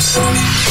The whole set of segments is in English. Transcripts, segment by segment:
Jobs.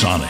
Sonic.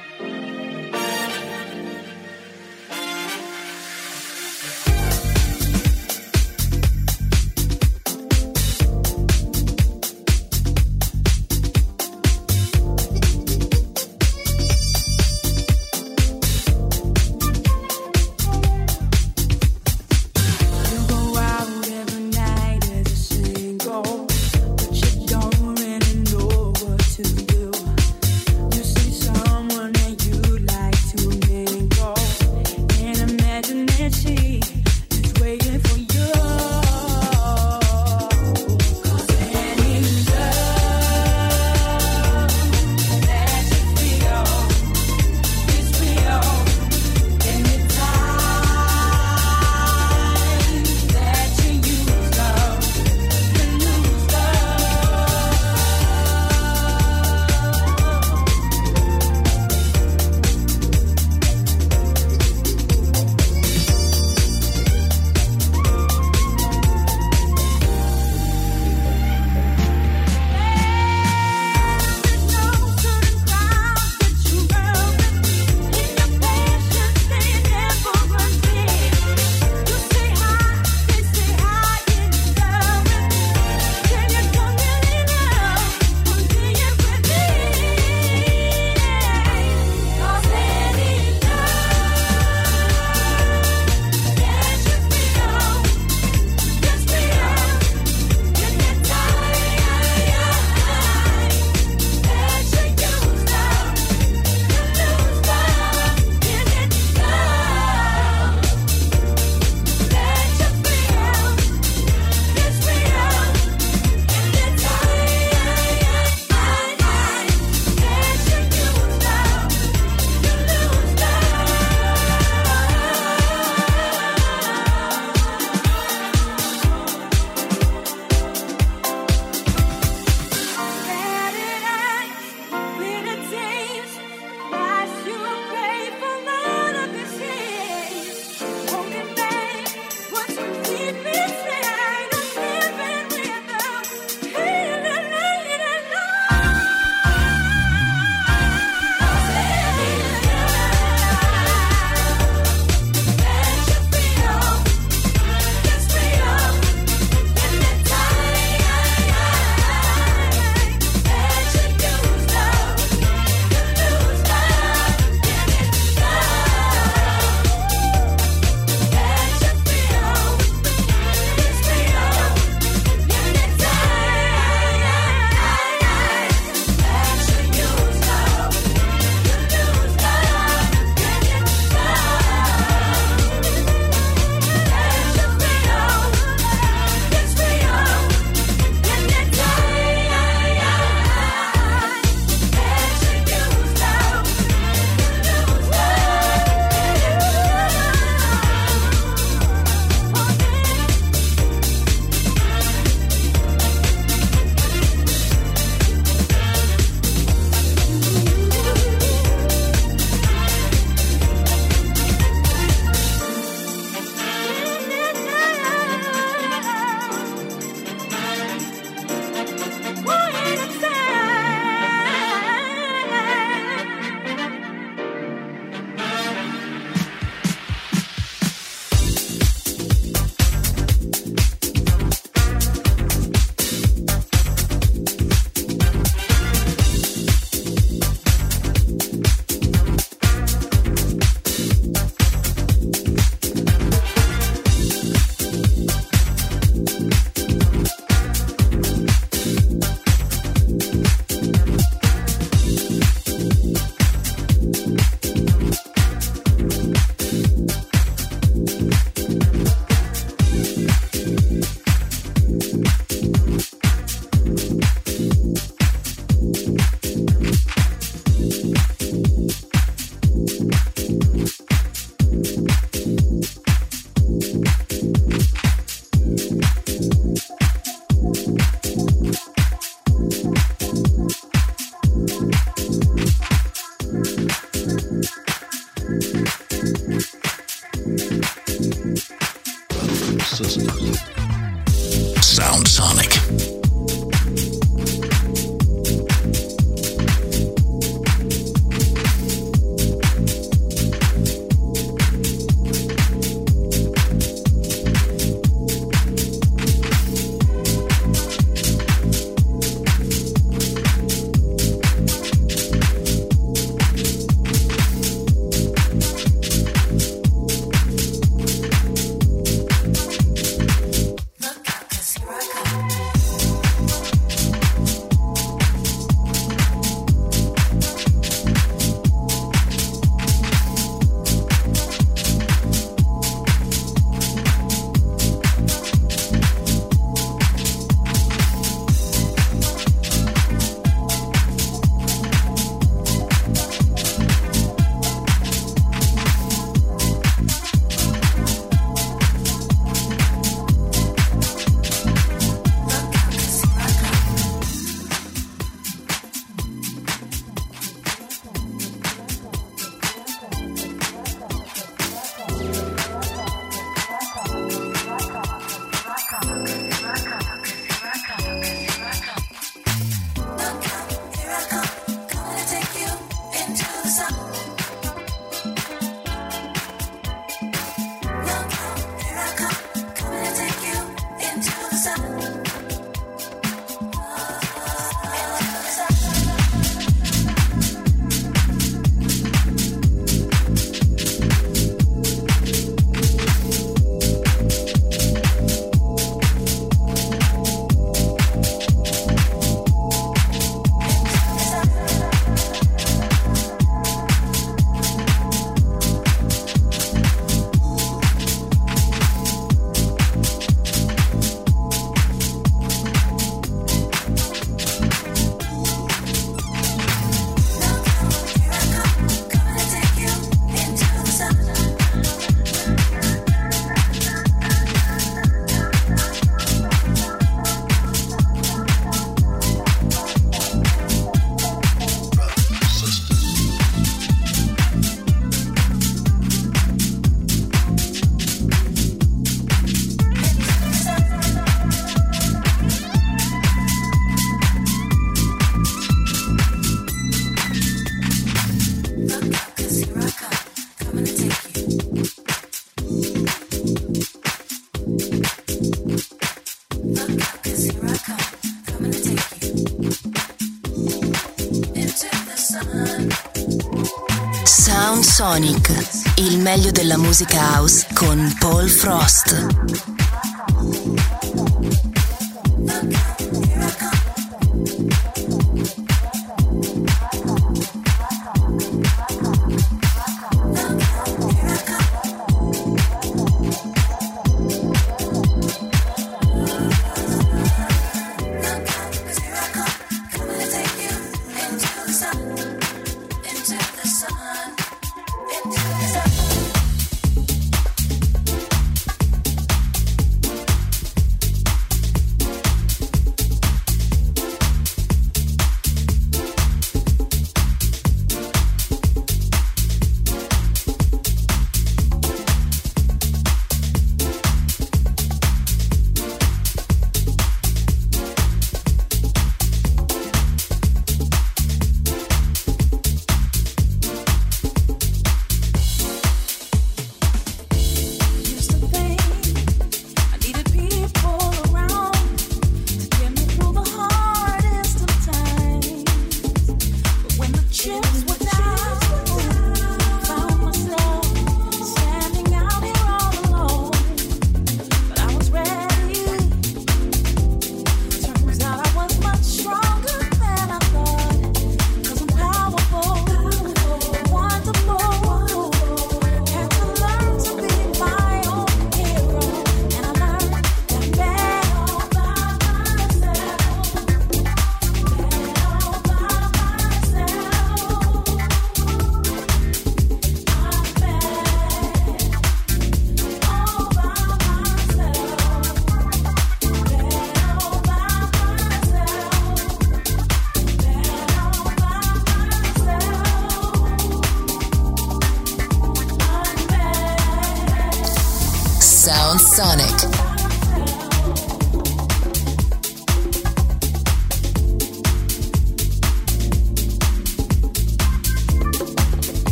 Sonic, il meglio della musica house con Paul Frost.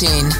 Rhythm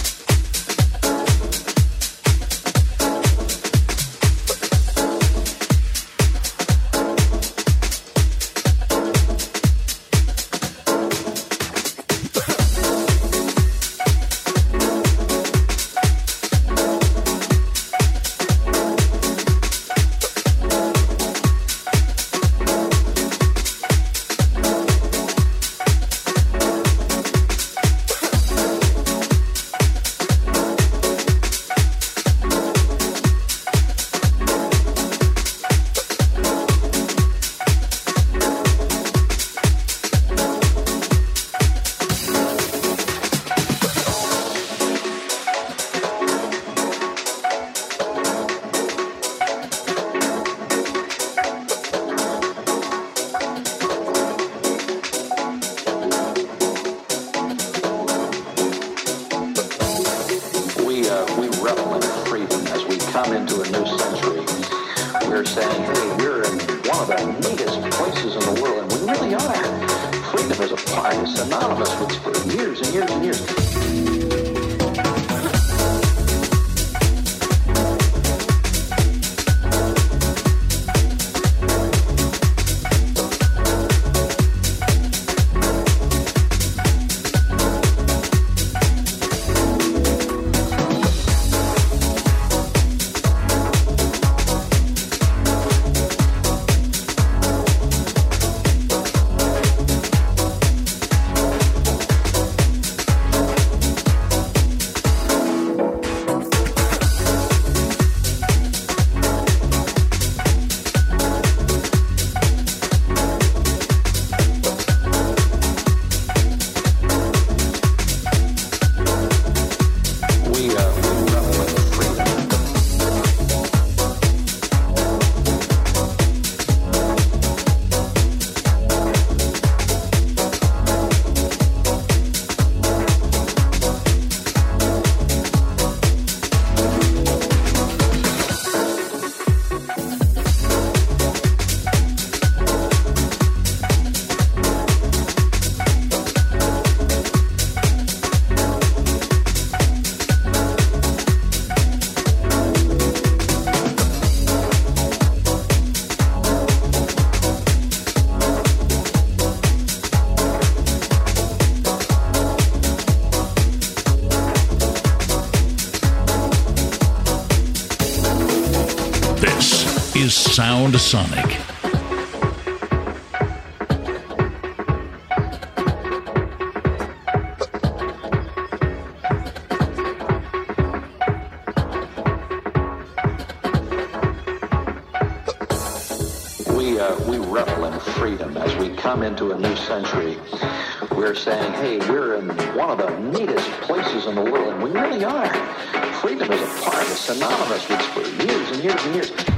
Sonic. We, uh, we revel in freedom as we come into a new century. We're saying, hey, we're in one of the neatest places in the world, and we really are. Freedom is a part, it's synonymous with for years and years and years.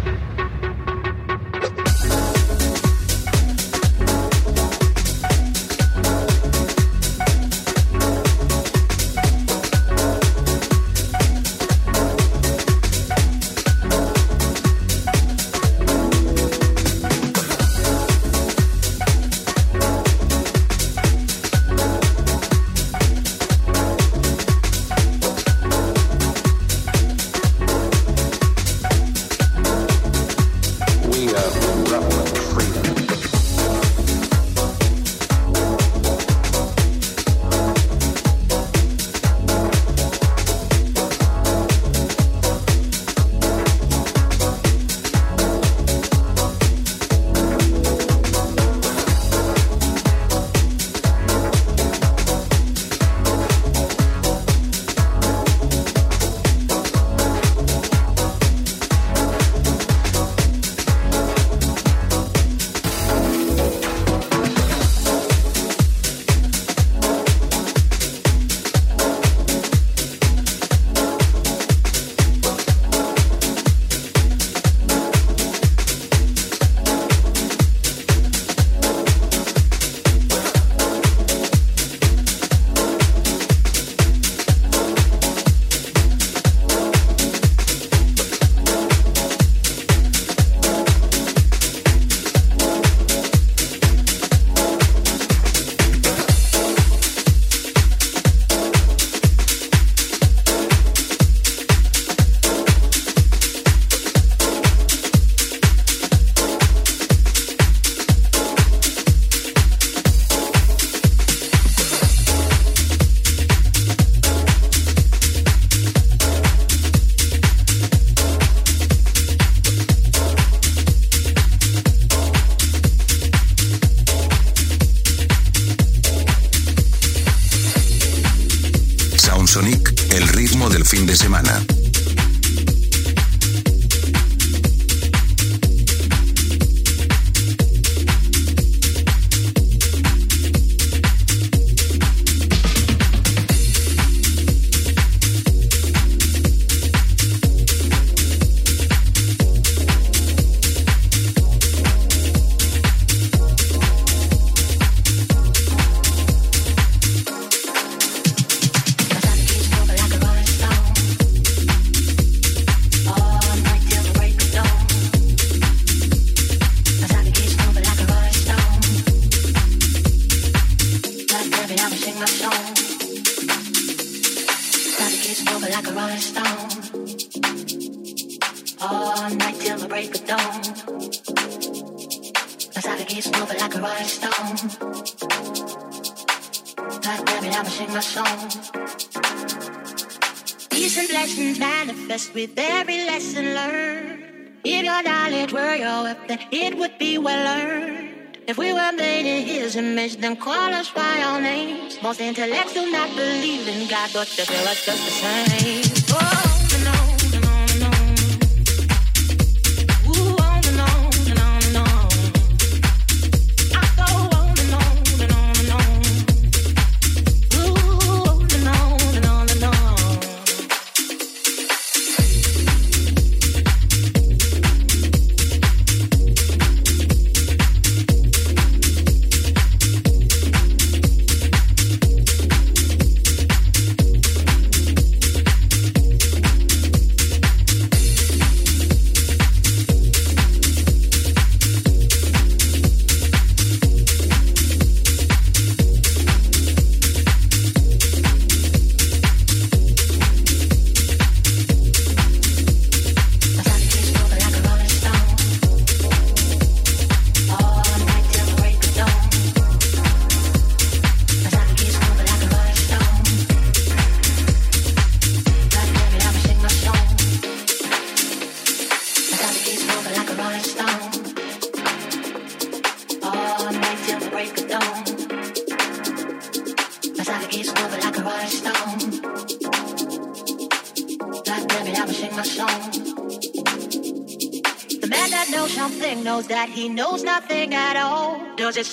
God, but they feel us just the same.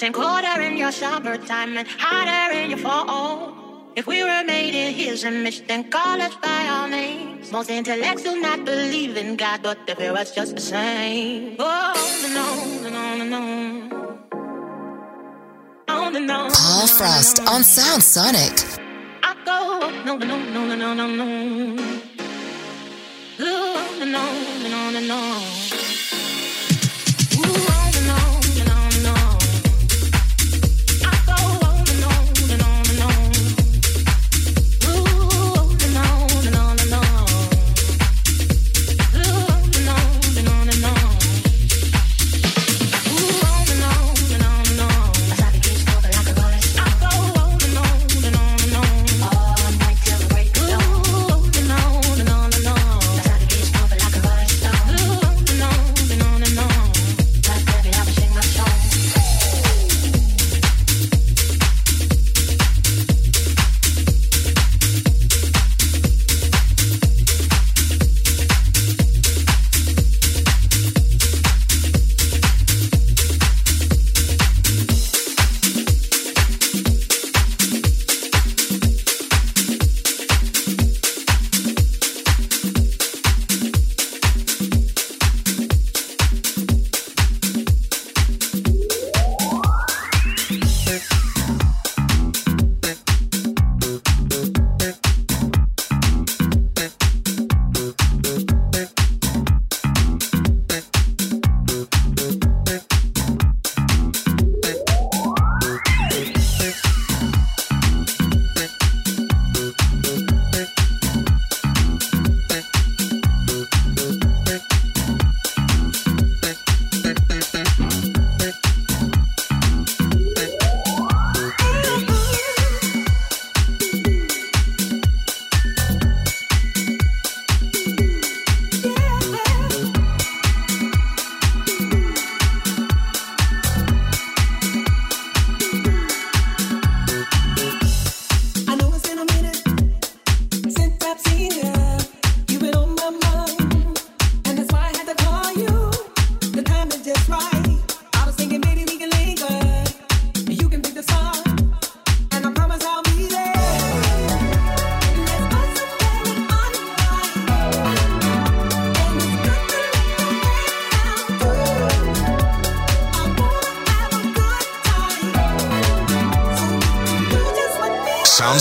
It colder in your summertime and hotter in your fall? If we were made in His image, then call us by our names. Most intellects do not believe in God, but they feel us just the same. Oh, no, no, no, no. Oh, no, no. Paul Frost on Sound Sonic.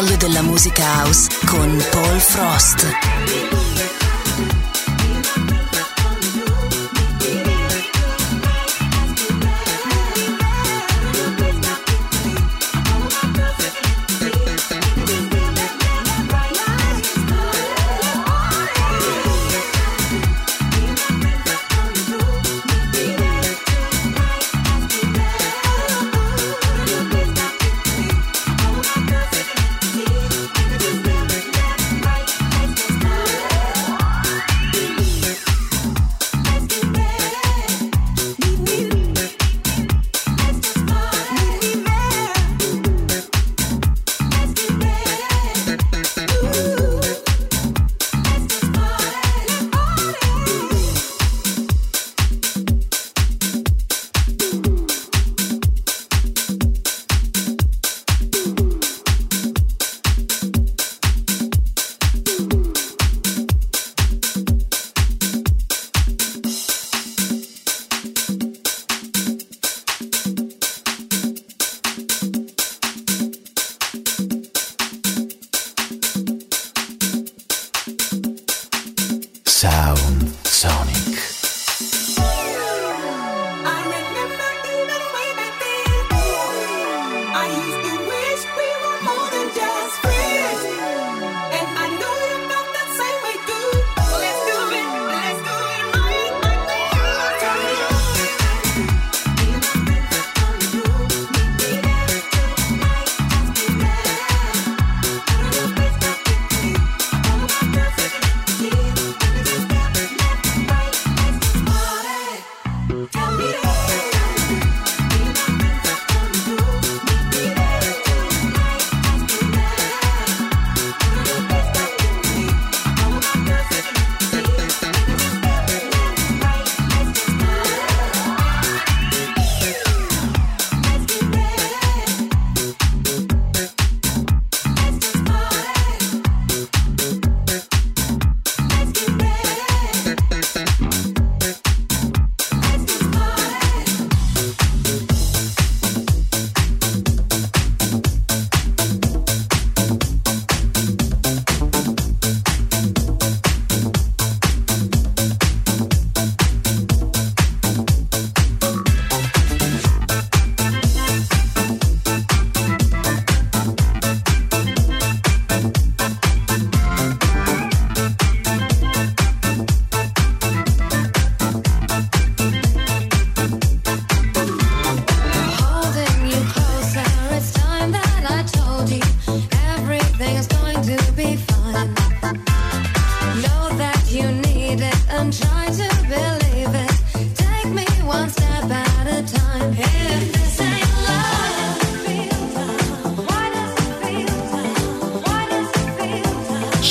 Meglio della musica house con Paul Frost.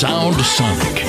Together